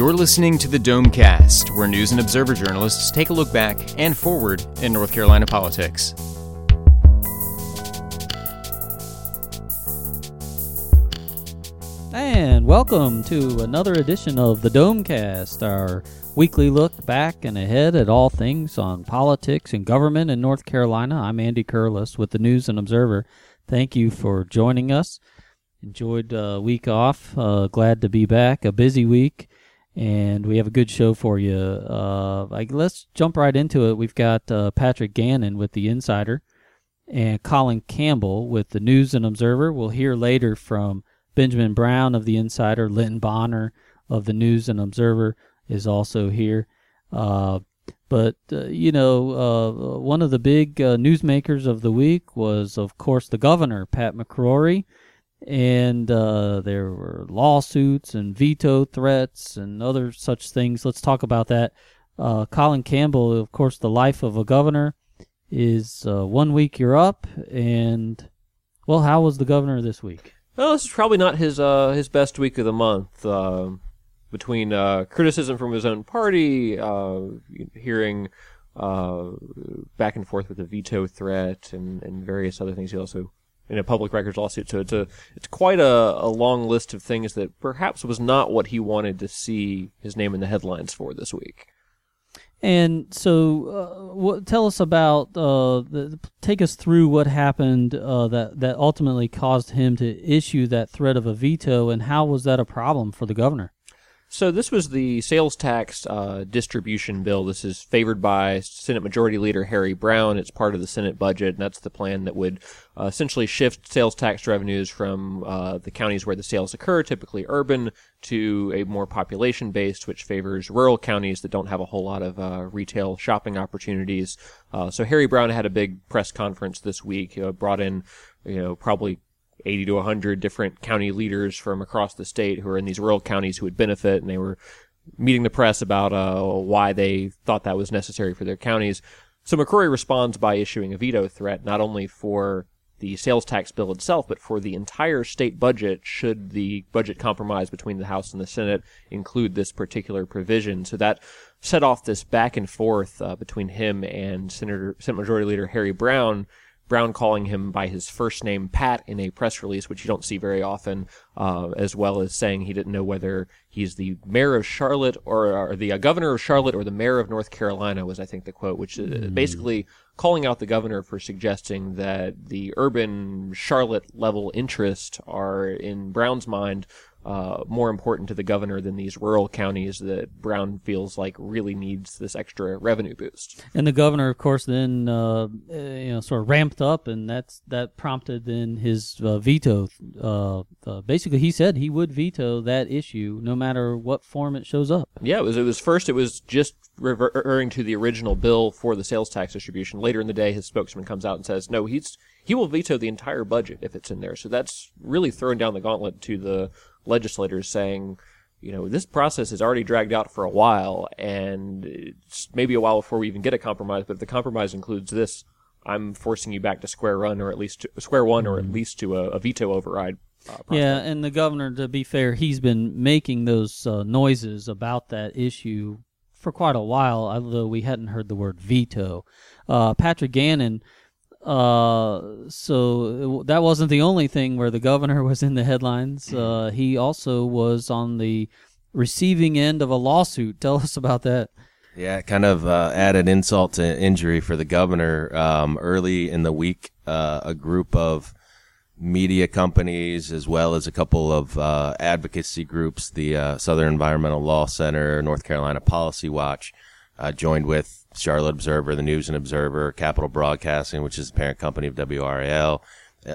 You're listening to the Domecast, where news and observer journalists take a look back and forward in North Carolina politics. And welcome to another edition of the Domecast, our weekly look back and ahead at all things on politics and government in North Carolina. I'm Andy Curliss with the News and Observer. Thank you for joining us. Enjoyed a week off. Uh, glad to be back. A busy week, and we have a good show for you. Uh, let's jump right into it. We've got uh, Patrick Gannon with the Insider, and Colin Campbell with the News and Observer. We'll hear later from Benjamin Brown of the Insider, Lynn Bonner of the News and Observer is also here. Uh, but, uh, you know, uh, one of the big uh, newsmakers of the week was, of course, the governor, Pat McCrory. And uh, there were lawsuits and veto threats and other such things. Let's talk about that. Uh, Colin Campbell, of course, the life of a governor is one week you're up. And, well, how was the governor this week? Well, this is probably not his uh, his best week of the month. Uh, between uh, criticism from his own party, uh, hearing uh, back and forth with the veto threat, and, and various other things, he also in a public records lawsuit. So it's a it's quite a, a long list of things that perhaps was not what he wanted to see his name in the headlines for this week. And so, uh, what, tell us about uh, the, take us through what happened uh, that that ultimately caused him to issue that threat of a veto, and how was that a problem for the governor? So this was the sales tax uh, distribution bill. This is favored by Senate Majority Leader Harry Brown. It's part of the Senate budget, and that's the plan that would uh, essentially shift sales tax revenues from uh, the counties where the sales occur, typically urban, to a more population based, which favors rural counties that don't have a whole lot of uh, retail shopping opportunities. Uh, so Harry Brown had a big press conference this week, brought in, you know, probably 80 to 100 different county leaders from across the state who are in these rural counties who would benefit, and they were meeting the press about uh, why they thought that was necessary for their counties. So McCrory responds by issuing a veto threat, not only for the sales tax bill itself, but for the entire state budget, should the budget compromise between the House and the Senate include this particular provision. So that set off this back and forth uh, between him and Senator Senate Majority Leader Harry Brown, Brown calling him by his first name, Pat, in a press release, which you don't see very often, uh, as well as saying he didn't know whether he's the mayor of Charlotte or, or the uh, governor of Charlotte or the mayor of North Carolina, was I think the quote, which is mm. basically calling out the governor for suggesting that the urban Charlotte level interests are, in Brown's mind, uh, more important to the governor than these rural counties that Brown feels like really needs this extra revenue boost. And the governor, of course, then uh, you know sort of ramped up, and that's that prompted then his uh, veto. Uh, uh, basically, he said he would veto that issue no matter what form it shows up. Yeah, it was. It was first. It was just referring to the original bill for the sales tax distribution. Later in the day, his spokesman comes out and says, "No, he's." He will veto the entire budget if it's in there. So that's really throwing down the gauntlet to the legislators saying, you know, this process is already dragged out for a while, and it's maybe a while before we even get a compromise. But if the compromise includes this, I'm forcing you back to square run, or at least to, square one, or at mm-hmm. least to a, a veto override. Uh, yeah, and the governor, to be fair, he's been making those uh, noises about that issue for quite a while, although we hadn't heard the word veto. Uh, Patrick Gannon uh, so that wasn't the only thing where the governor was in the headlines. Uh, he also was on the receiving end of a lawsuit. Tell us about that. Yeah, kind of uh, added insult to injury for the governor. Um, early in the week, uh, a group of media companies, as well as a couple of uh, advocacy groups, the uh, Southern Environmental Law Center, North Carolina Policy Watch, uh, joined with Charlotte Observer, the News and Observer, Capital Broadcasting, which is the parent company of WRAL,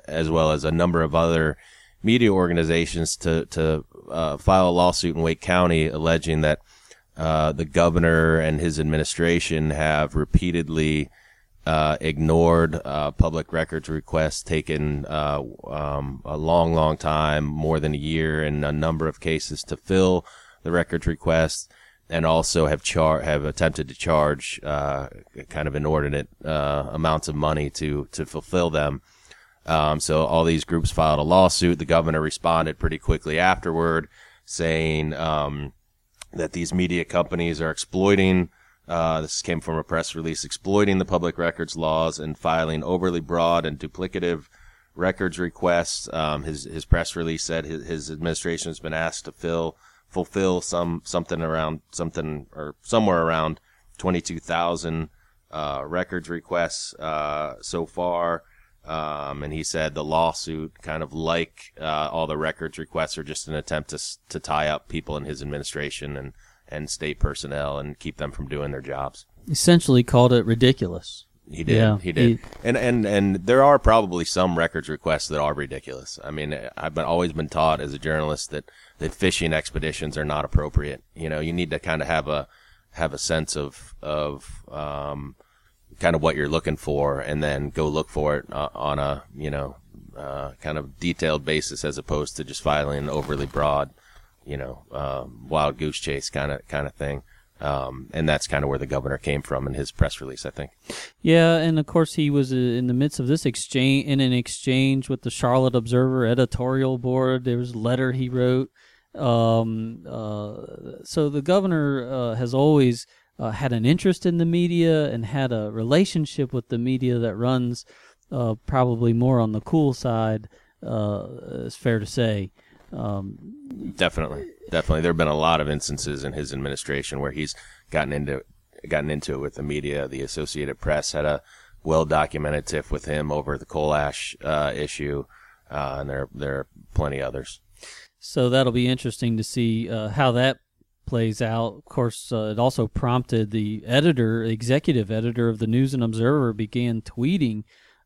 as well as a number of other media organizations to to uh, file a lawsuit in Wake County alleging that uh, the governor and his administration have repeatedly uh, ignored uh, public records requests taken uh, um, a long, long time, more than a year in a number of cases to fill the records requests and also have char have attempted to charge uh, kind of inordinate uh, amounts of money to to fulfill them. Um, so all these groups filed a lawsuit. The governor responded pretty quickly afterward, saying um, that these media companies are exploiting. Uh, this came from a press release exploiting the public records laws and filing overly broad and duplicative records requests. Um, his his press release said his, his administration has been asked to fill fulfill some something around something or somewhere around twenty two thousand uh, records requests uh, so far. Um, and he said the lawsuit, kind of like uh, all the records requests, are just an attempt to to tie up people in his administration and and state personnel and keep them from doing their jobs. Essentially, called it ridiculous. He did. Yeah, he did. he- and and and there are probably some records requests that are ridiculous. I mean, I've been always been taught as a journalist that that fishing expeditions are not appropriate. You know, you need to kind of have a have a sense of of um, kind of what you're looking for, and then go look for it uh, on a you know uh, kind of detailed basis, as opposed to just filing an overly broad, you know, uh, wild goose chase kind of kind of thing. Um, and that's kind of where the governor came from in his press release, I think. Yeah, and of course he was uh, in the midst of this exchange in an exchange with the Charlotte Observer editorial board. There was a letter he wrote. Um, uh, so the governor uh, has always uh, had an interest in the media and had a relationship with the media that runs uh, probably more on the cool side. Uh, it's fair to say. Um, Definitely, definitely. There have been a lot of instances in his administration where he's gotten into gotten into it with the media. The Associated Press had a well documented tiff with him over the coal ash uh, issue, uh, and there there are plenty others. So that'll be interesting to see uh, how that plays out. Of course, uh, it also prompted the editor, executive editor of the News and Observer, began tweeting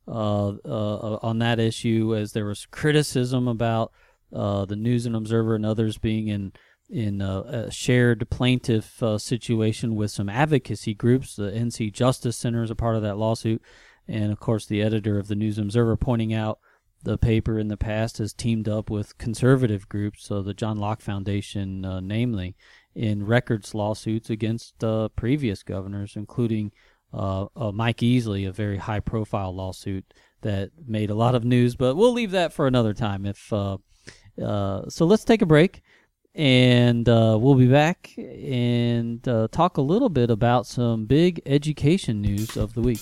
uh, uh, on that issue as there was criticism about uh, the News and Observer and others being in in uh, a shared plaintiff uh, situation with some advocacy groups. The NC Justice Center is a part of that lawsuit, and of course, the editor of the News and Observer pointing out the paper in the past has teamed up with conservative groups, so the John Locke Foundation, uh, namely, in records lawsuits against uh, previous governors, including uh, uh, Mike Easley, a very high profile lawsuit that made a lot of news. But we'll leave that for another time. If uh, so, let's take a break. And uh, we'll be back and uh, talk a little bit about some big education news of the week.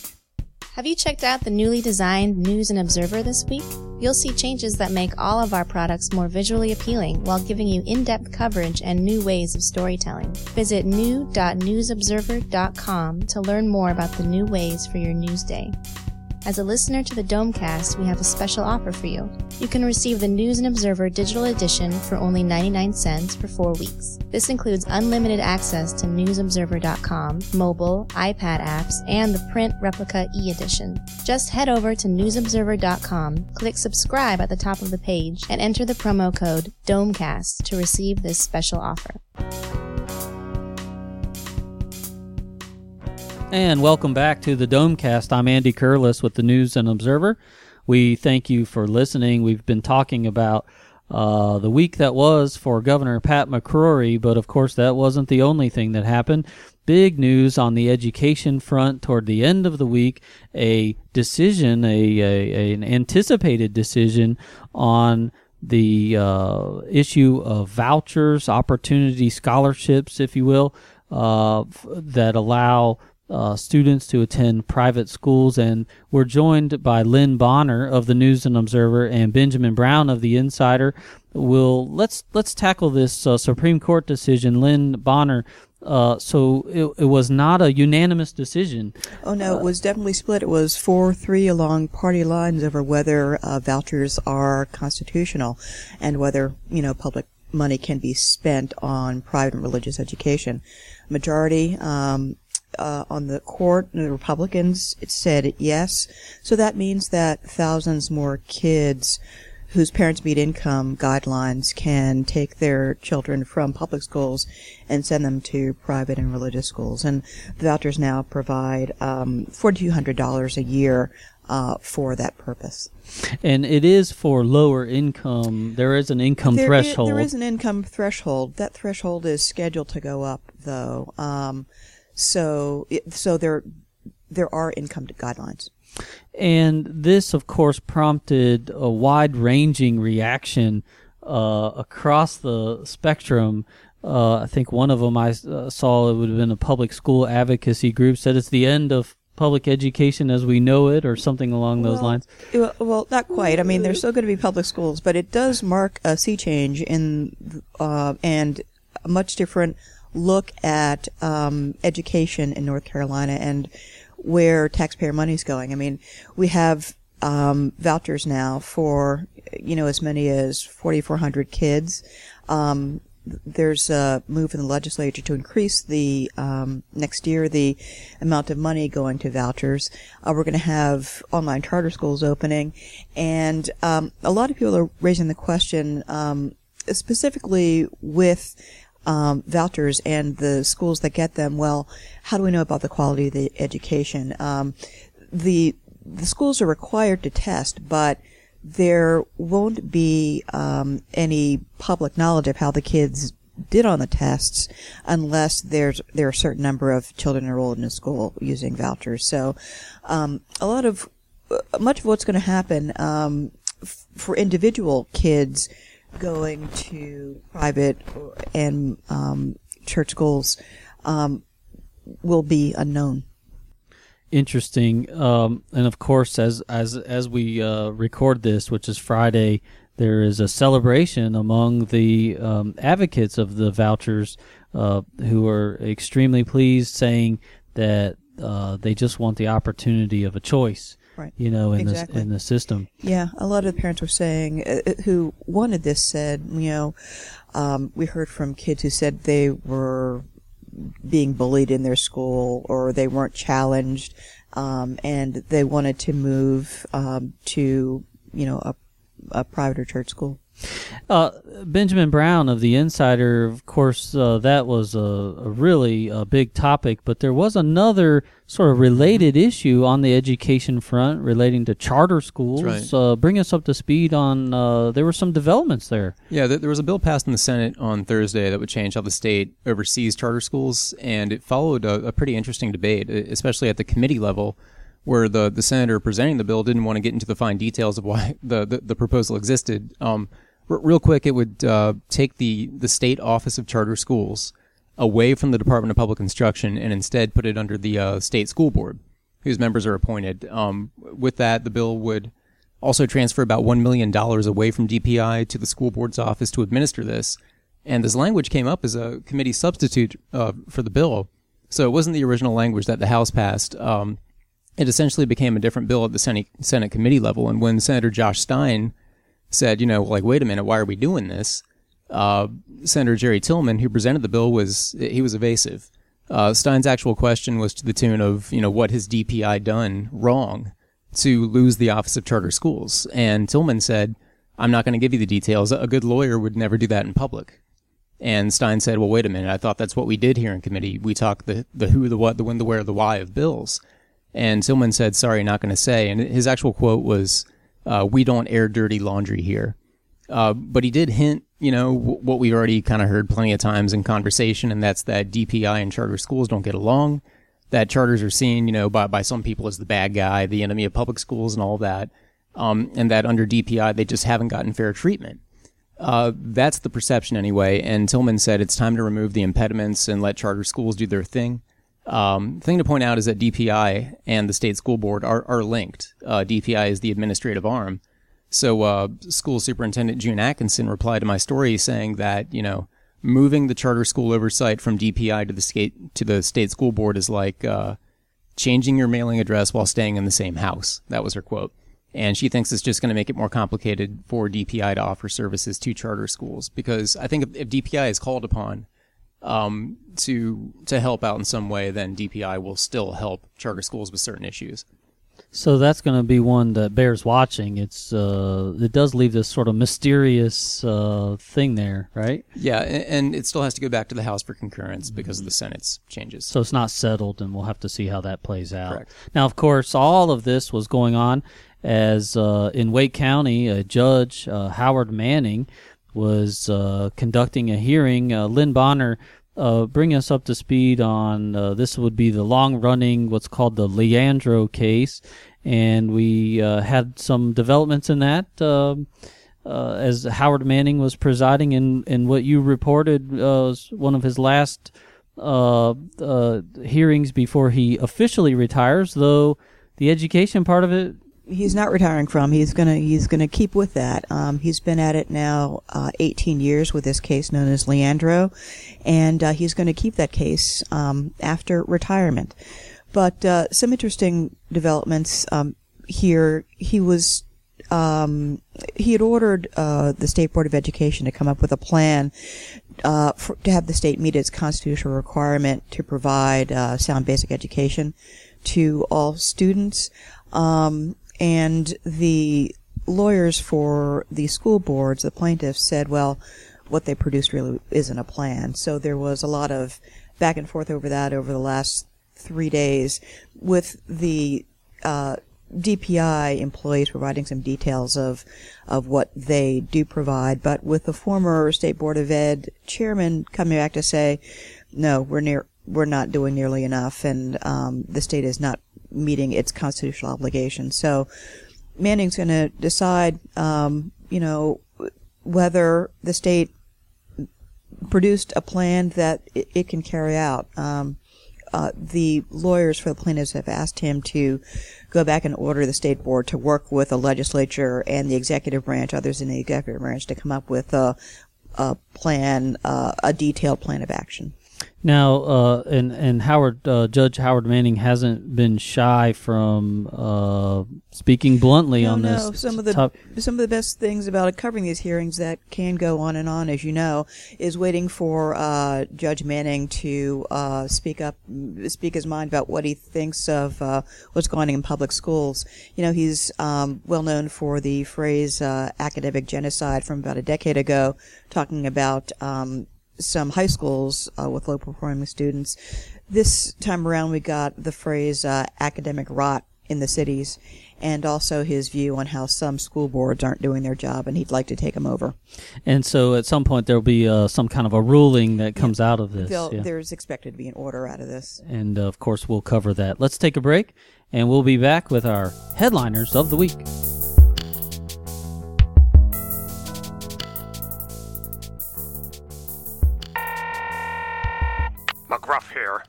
Have you checked out the newly designed News and Observer this week? You'll see changes that make all of our products more visually appealing while giving you in-depth coverage and new ways of storytelling. Visit new.newsobserver.com to learn more about the new ways for your news day. As a listener to the Domecast, we have a special offer for you. You can receive the News and Observer digital edition for only 99 cents for four weeks. This includes unlimited access to newsobserver.com, mobile, iPad apps, and the print replica e-edition. Just head over to newsobserver.com, click subscribe at the top of the page, and enter the promo code DOMECAST to receive this special offer. And welcome back to the Domecast. I'm Andy Curliss with the News and Observer. We thank you for listening. We've been talking about uh, the week that was for Governor Pat McCrory, but of course that wasn't the only thing that happened. Big news on the education front toward the end of the week. A decision, a, a an anticipated decision on the uh, issue of vouchers, opportunity scholarships, if you will, uh, that allow uh, students to attend private schools. And we're joined by Lynn Bonner of the News and Observer and Benjamin Brown of the Insider. We'll let's let's tackle this uh, Supreme Court decision. Lynn Bonner. Uh, so it, it was not a unanimous decision. Oh no, it was definitely split. It was four three along party lines over whether uh, vouchers are constitutional and whether you know public money can be spent on private religious education. Majority um, uh, on the court, the Republicans said yes. So that means that thousands more kids whose parents meet income guidelines can take their children from public schools and send them to private and religious schools. And the vouchers now provide um, $4,200 a year uh, for that purpose. And it is for lower income. There is an income There threshold. there is an income threshold. That threshold is scheduled to go up, though. Um, so, so there, there are income guidelines. And this, of course, prompted a wide ranging reaction uh, across the spectrum Uh, I think one of them I uh, saw it would have been a public school advocacy group said it's the end of public education as we know it, or something along those Well, lines. Well, well, not quite. I mean, there's still going to be public schools, but it does mark a sea change in uh, and a much different look at um, education in North Carolina and where taxpayer money is going. I mean, we have um, vouchers now for you know as many as 4,400 kids. Um, there's a move in the legislature to increase the um, next year the amount of money going to vouchers. Uh, we're going to have online charter schools opening, and um, a lot of people are raising the question um, specifically with um, vouchers and the schools that get them. Well, how do we know about the quality of the education? Um, the the schools are required to test, but there won't be um, any public knowledge of how the kids did on the tests unless there's there are a certain number of children enrolled in a school using vouchers. So um, a lot of uh, much of what's going to happen um, f- for individual kids going to private and um, church schools um, will be unknown. interesting. Um, and of course, as as as we uh, record this, which is Friday, there is a celebration among the um, advocates of the vouchers uh, who are extremely pleased, saying that uh, they just want the opportunity of a choice. Right. You know, in Exactly. the in the system. Yeah, a lot of the parents were saying uh, uh, who wanted this said, you know, um, we heard from kids who said they were being bullied in their school or they weren't challenged, um, and they wanted to move um, to, you know, a, a private or church school. Uh, Benjamin Brown of the Insider, of course, uh, that was a, a really a big topic. But there was another sort of related issue on the education front relating to charter schools. That's Uh, bring us up to speed on. Uh, there were some developments there. Yeah, th- there was a bill passed in the Senate on Thursday that would change how the state oversees charter schools, and it followed a, a pretty interesting debate, especially at the committee level, where the, the senator presenting the bill didn't want to get into the fine details of why the, the, the proposal existed. Um, real quick, it would uh, take the, the state office of charter schools away from the Department of Public Instruction and instead put it under the uh, state school board, whose members are appointed. Um, with that, the bill would also transfer about $1 million away from DPI to the school board's office to administer this. And this language came up as a committee substitute uh, for the bill. So it wasn't the original language that the House passed. Um, it essentially became a different bill at the Senate, Senate committee level. And when Senator Josh Stein said, you know, like, wait a minute, why are we doing this? Uh, Senator Jerry Tillman, who presented the bill, was he was evasive. Uh, Stein's actual question was to the tune of, you know, what has DPI done wrong to lose the Office of Charter Schools? And Tillman said, I'm not going to give you the details. A good lawyer would never do that in public. And Stein said, well, wait a minute. I thought that's what we did here in committee. We talked the, the who, the what, the when, the where, the why of bills. And Tillman said, sorry, not going to say. And his actual quote was, uh, we don't air dirty laundry here. Uh, but he did hint, you know, w- what we've already kind of heard plenty of times in conversation, and that's that DPI and charter schools don't get along. That charters are seen, you know, by, by some people as the bad guy, the enemy of public schools, and all that. Um, and that under DPI, they just haven't gotten fair treatment. Uh, that's the perception anyway. And Tillman said it's time to remove the impediments and let charter schools do their thing. Um, thing to point out is that DPI and the state school board are, are linked. Uh, DPI is the administrative arm. So, uh, school superintendent June Atkinson replied to my story saying that, you know, moving the charter school oversight from DPI to the state, to the state school board is like, uh, changing your mailing address while staying in the same house. That was her quote. And she thinks it's just going to make it more complicated for DPI to offer services to charter schools because I think if, if DPI is called upon um, to to help out in some way, then DPI will still help charter schools with certain issues. So that's going to be one that bears watching. It's uh, it does leave this sort of mysterious uh, thing there, right? Yeah, a- and it still has to go back to the House for concurrence because of the Senate's changes. So it's not settled, and we'll have to see how that plays out. Correct. Now, of course, all of this was going on as uh, in Wake County, a judge, uh, Howard Manning, was uh, conducting a hearing. Uh, Lynn Bonner, uh, bring us up to speed on uh, this would be the long running, what's called the Leandro case. And we uh, had some developments in that. Um uh, as Howard Manning was presiding in, in what you reported was one of his last hearings before he officially retires, though the education part of it he's not retiring from. He's gonna he's gonna keep with that. Um, he's been at it now uh, 18 years with this case known as Leandro, and uh, he's going to keep that case um, after retirement. But uh, some interesting developments um, here. He was um, he had ordered uh, the state board of education to come up with a plan uh, for, to have the state meet its constitutional requirement to provide uh, sound basic education to all students. Um, and the lawyers for the school boards, the plaintiffs, said, well, what they produced really isn't a plan. So there was a lot of back and forth over that over the last three days with the uh, DPI employees providing some details of of what they do provide, but with the former State Board of Ed chairman coming back to say, no, we're near we're not doing nearly enough, and um, the state is not meeting its constitutional obligations. So Manning's going to decide, um, you know, whether the state produced a plan that it, it can carry out. Um, uh, the lawyers for the plaintiffs have asked him to go back and order the state board to work with the legislature and the executive branch, others in the executive branch, to come up with a, a plan, uh, a detailed plan of action. Now, uh, and and Howard uh, Judge Howard Manning hasn't been shy from uh, speaking bluntly no, on no. this. Some of the top- some of the best things about covering these hearings that can go on and on, as you know, is waiting for uh, Judge Manning to uh, speak up, speak his mind about what he thinks of uh, what's going on in public schools. You know, he's um, well known for the phrase "academic genocide" from about a decade ago, talking about. Um, some high schools uh, with low performing students. This time around, we got the phrase uh, academic rot in the cities, and also his view on how some school boards aren't doing their job, and he'd like to take them over. And so, at some point, there'll be uh, some kind of a ruling that comes out of this. Yeah. There's expected to be an order out of this. And uh, of course, we'll cover that. Let's take a break, and we'll be back with our headliners of the week.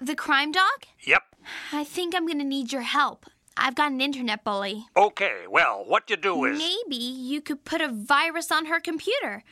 The crime dog? Yep. I think I'm gonna need your help. I've got an internet bully. Okay, well, what you do is. Maybe you could put a virus on her computer,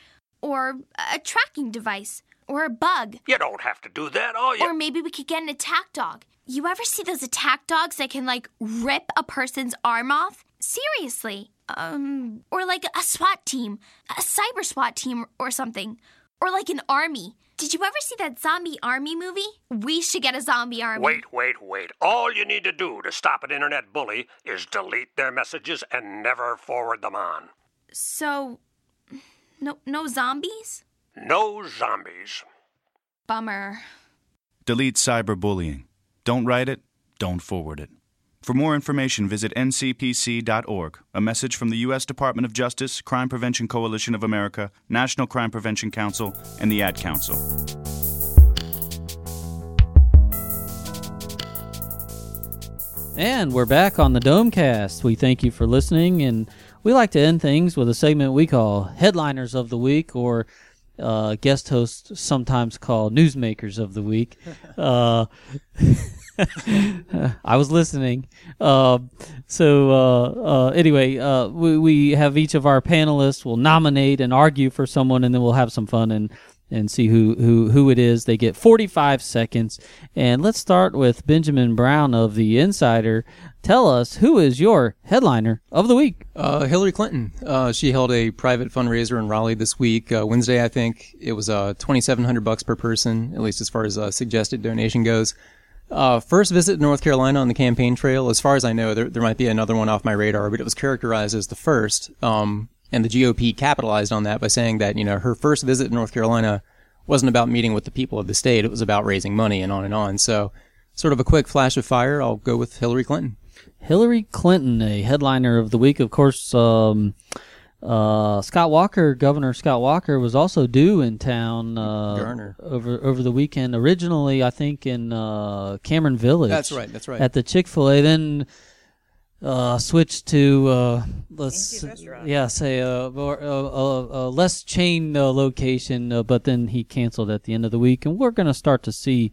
or a tracking device, or a bug. You don't have to do that, all you. Or maybe we could get an attack dog. You ever see those attack dogs that can, like, rip a person's arm off? Seriously. Um, or like a SWAT team, a cyber SWAT team or something. Or like an army. Did you ever see that zombie army movie? We should get a zombie army. Wait, wait, wait. All you need to do to stop an internet bully is delete their messages and never forward them on. So, no, no zombies? No zombies. Bummer. Delete cyberbullying. Don't write it, don't forward it. For more information, visit ncpc.org. A message from the U.S. Department of Justice, Crime Prevention Coalition of America, National Crime Prevention Council, and the Ad Council. And we're back on the Domecast. We thank you for listening, and we like to end things with a segment we call Headliners of the Week, or uh, guest hosts sometimes call Newsmakers of the Week. Uh, I was listening. Uh, so uh, uh, anyway, uh, we, we have each of our panelists will nominate and argue for someone, and then we'll have some fun and and see who, who, who it is. They get 45 seconds. And let's start with Benjamin Brown of The Insider. Tell us who is your headliner of the week? Uh, Hillary Clinton. Uh, she held a private fundraiser in Raleigh this week, uh, Wednesday, I think. It was uh, 2,700 bucks per person, at least as far as uh, suggested donation goes. Uh, first visit to North Carolina on the campaign trail. As far as I know, there, there might be another one off my radar, but it was characterized as the first. Um, and the GOP capitalized on that by saying that, you know, her first visit to North Carolina wasn't about meeting with the people of the state. It was about raising money and on and on. So, sort of a quick flash of fire. I'll go with Hillary Clinton. Hillary Clinton, a headliner of the week. Of course, um, uh, Scott Walker, Governor Scott Walker, was also due in town uh, over over the weekend. Originally, I think in uh, Cameron Village. That's right, that's right. At the Chick Fil A. Then uh, switch to uh, let's yeah say a a, a, a less chain uh, location, uh, but then he canceled at the end of the week, and we're going to start to see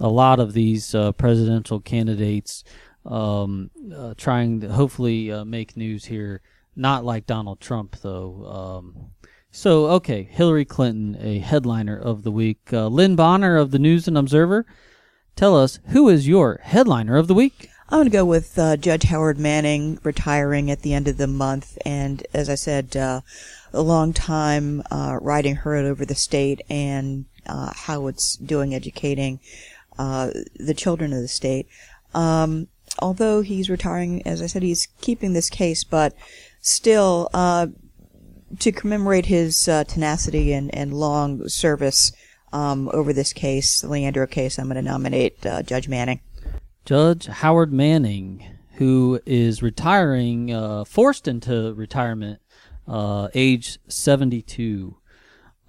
a lot of these uh, presidential candidates um, uh, trying to hopefully uh, make news here. Not like Donald Trump though. Um, so okay, Hillary Clinton, a headliner of the week. Uh, Lynn Bonner of the News and Observer, tell us who is your headliner of the week. I'm going to go with uh, Judge Howard Manning retiring at the end of the month, and as I said, uh, a long time uh, riding herd over the state and uh, how it's doing educating uh, the children of the state. Um, although he's retiring, as I said, he's keeping this case, but still, uh, to commemorate his tenacity and, and long service um, over this case, the Leandro case, I'm going to nominate Judge Manning. Judge Howard Manning, who is retiring, uh, forced into retirement, uh, age 72.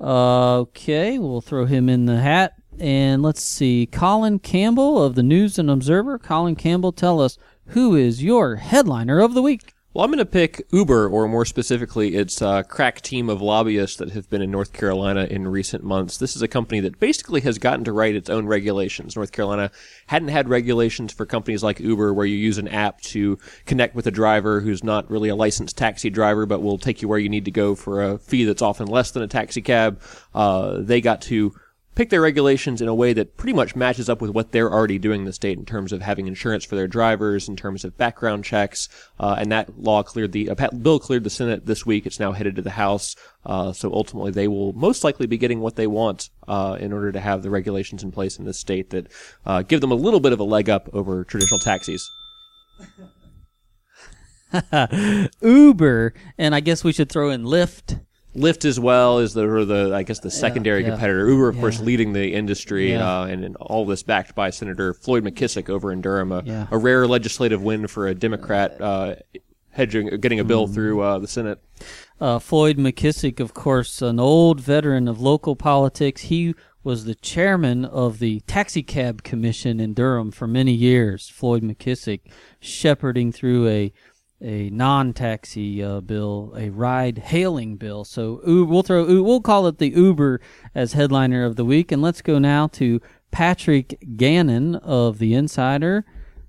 Uh, okay, we'll throw him in the hat. And let's see, Colin Campbell of the News and Observer. Colin Campbell, tell us who is your headliner of the week? Well, I'm going to pick Uber, or more specifically, its uh, crack team of lobbyists that have been in North Carolina in recent months. This is a company that basically has gotten to write its own regulations. North Carolina hadn't had regulations for companies like Uber, where you use an app to connect with a driver who's not really a licensed taxi driver, but will take you where you need to go for a fee that's often less than a taxi cab. Uh, they got to pick their regulations in a way that pretty much matches up with what they're already doing in the state in terms of having insurance for their drivers, in terms of background checks, uh, and that law cleared the uh, bill cleared the Senate this week. It's now headed to the House, uh, so ultimately they will most likely be getting what they want uh, in order to have the regulations in place in this state that uh, give them a little bit of a leg up over traditional taxis. Uber, and I guess we should throw in Lyft. Lyft as well is the, or the I guess the secondary yeah. competitor. Uber, of course, leading the industry, Yeah. uh, and, and all this backed by Senator Floyd McKissick over in Durham. A, Yeah. a rare legislative win for a Democrat uh, hedging, getting a bill through uh, the Senate. Uh, Floyd McKissick, of course, an old veteran of local politics. He was the chairman of the taxicab Commission in Durham for many years. Floyd McKissick shepherding through a a non-taxi uh, bill, a ride-hailing bill. So we'll throw we'll call it the Uber as headliner of the week, and let's go now to Patrick Gannon of the Insider.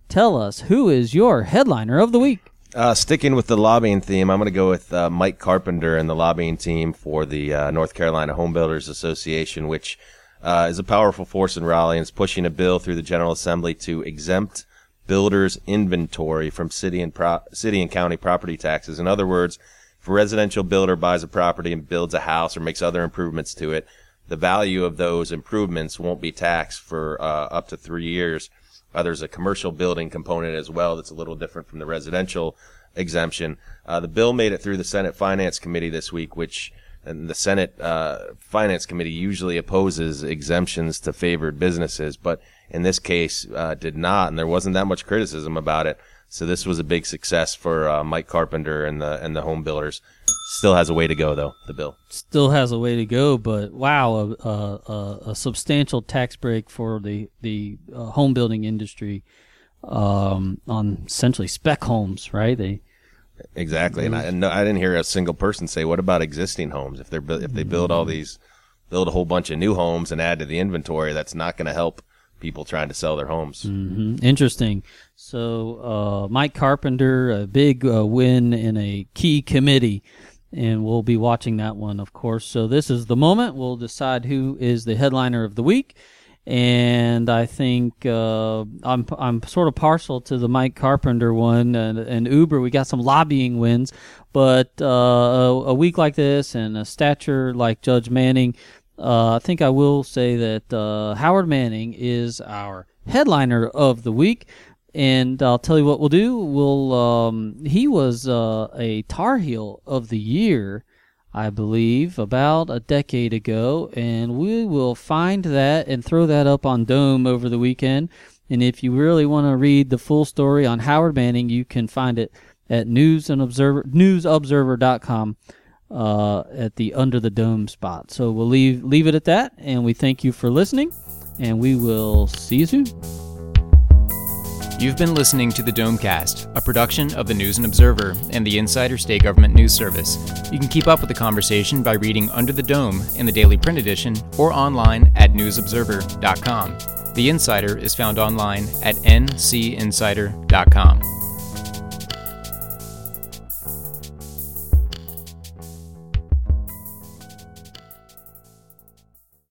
Tell us who is your headliner of the week. Uh, sticking with the lobbying theme, I'm going to go with uh, Mike Carpenter and the lobbying team for the uh, North Carolina Home Builders Association, which uh, is a powerful force in Raleigh and is pushing a bill through the General Assembly to exempt builders' inventory from city and pro- city and county property taxes. In other words, if a residential builder buys a property and builds a house or makes other improvements to it, the value of those improvements won't be taxed for uh, up to three years. Uh, there's a commercial building component as well that's a little different from the residential exemption. Uh, the bill made it through the Senate Finance Committee this week, which and the Senate uh, Finance Committee usually opposes exemptions to favored businesses, but in this case uh, did not, and there wasn't that much criticism about it. So this was a big success for uh, Mike Carpenter and the and the home builders. Still has a way to go though. The bill. still has a way to go, but wow, a, a, a, a substantial tax break for the the uh, home building industry um, on essentially spec homes, right? They Exactly, and I and no, I didn't hear a single person say, "What about existing homes? If they're if they build all these, build a whole bunch of new homes and add to the inventory, that's not going to help people trying to sell their homes." Mhm. interesting. So uh, Mike Carpenter, a big uh, win in a key committee, and we'll be watching that one, of course. So this is the moment we'll decide who is the headliner of the week. And I think uh, I'm I'm sort of partial to the Mike Carpenter one and, and Uber. We got some lobbying wins, but uh, a, a week like this and a stature like Judge Manning, uh, I think I will say that uh, Howard Manning is our headliner of the week. And I'll tell you what we'll do. We'll um, he was uh, a Tar Heel of the year, I believe, about a decade ago, and we will find that and throw that up on Dome over the weekend. And if you really want to read the full story on Howard Manning, you can find it at News and Observer newsobserver.com uh, at the Under the Dome spot. So we'll leave leave it at that, and we thank you for listening, and we will see you soon. You've been listening to the Domecast, a production of the News and Observer and the Insider State Government News Service. You can keep up with the conversation by reading Under the Dome in the daily print edition or online at newsobserver.com. The Insider is found online at ncinsider.com.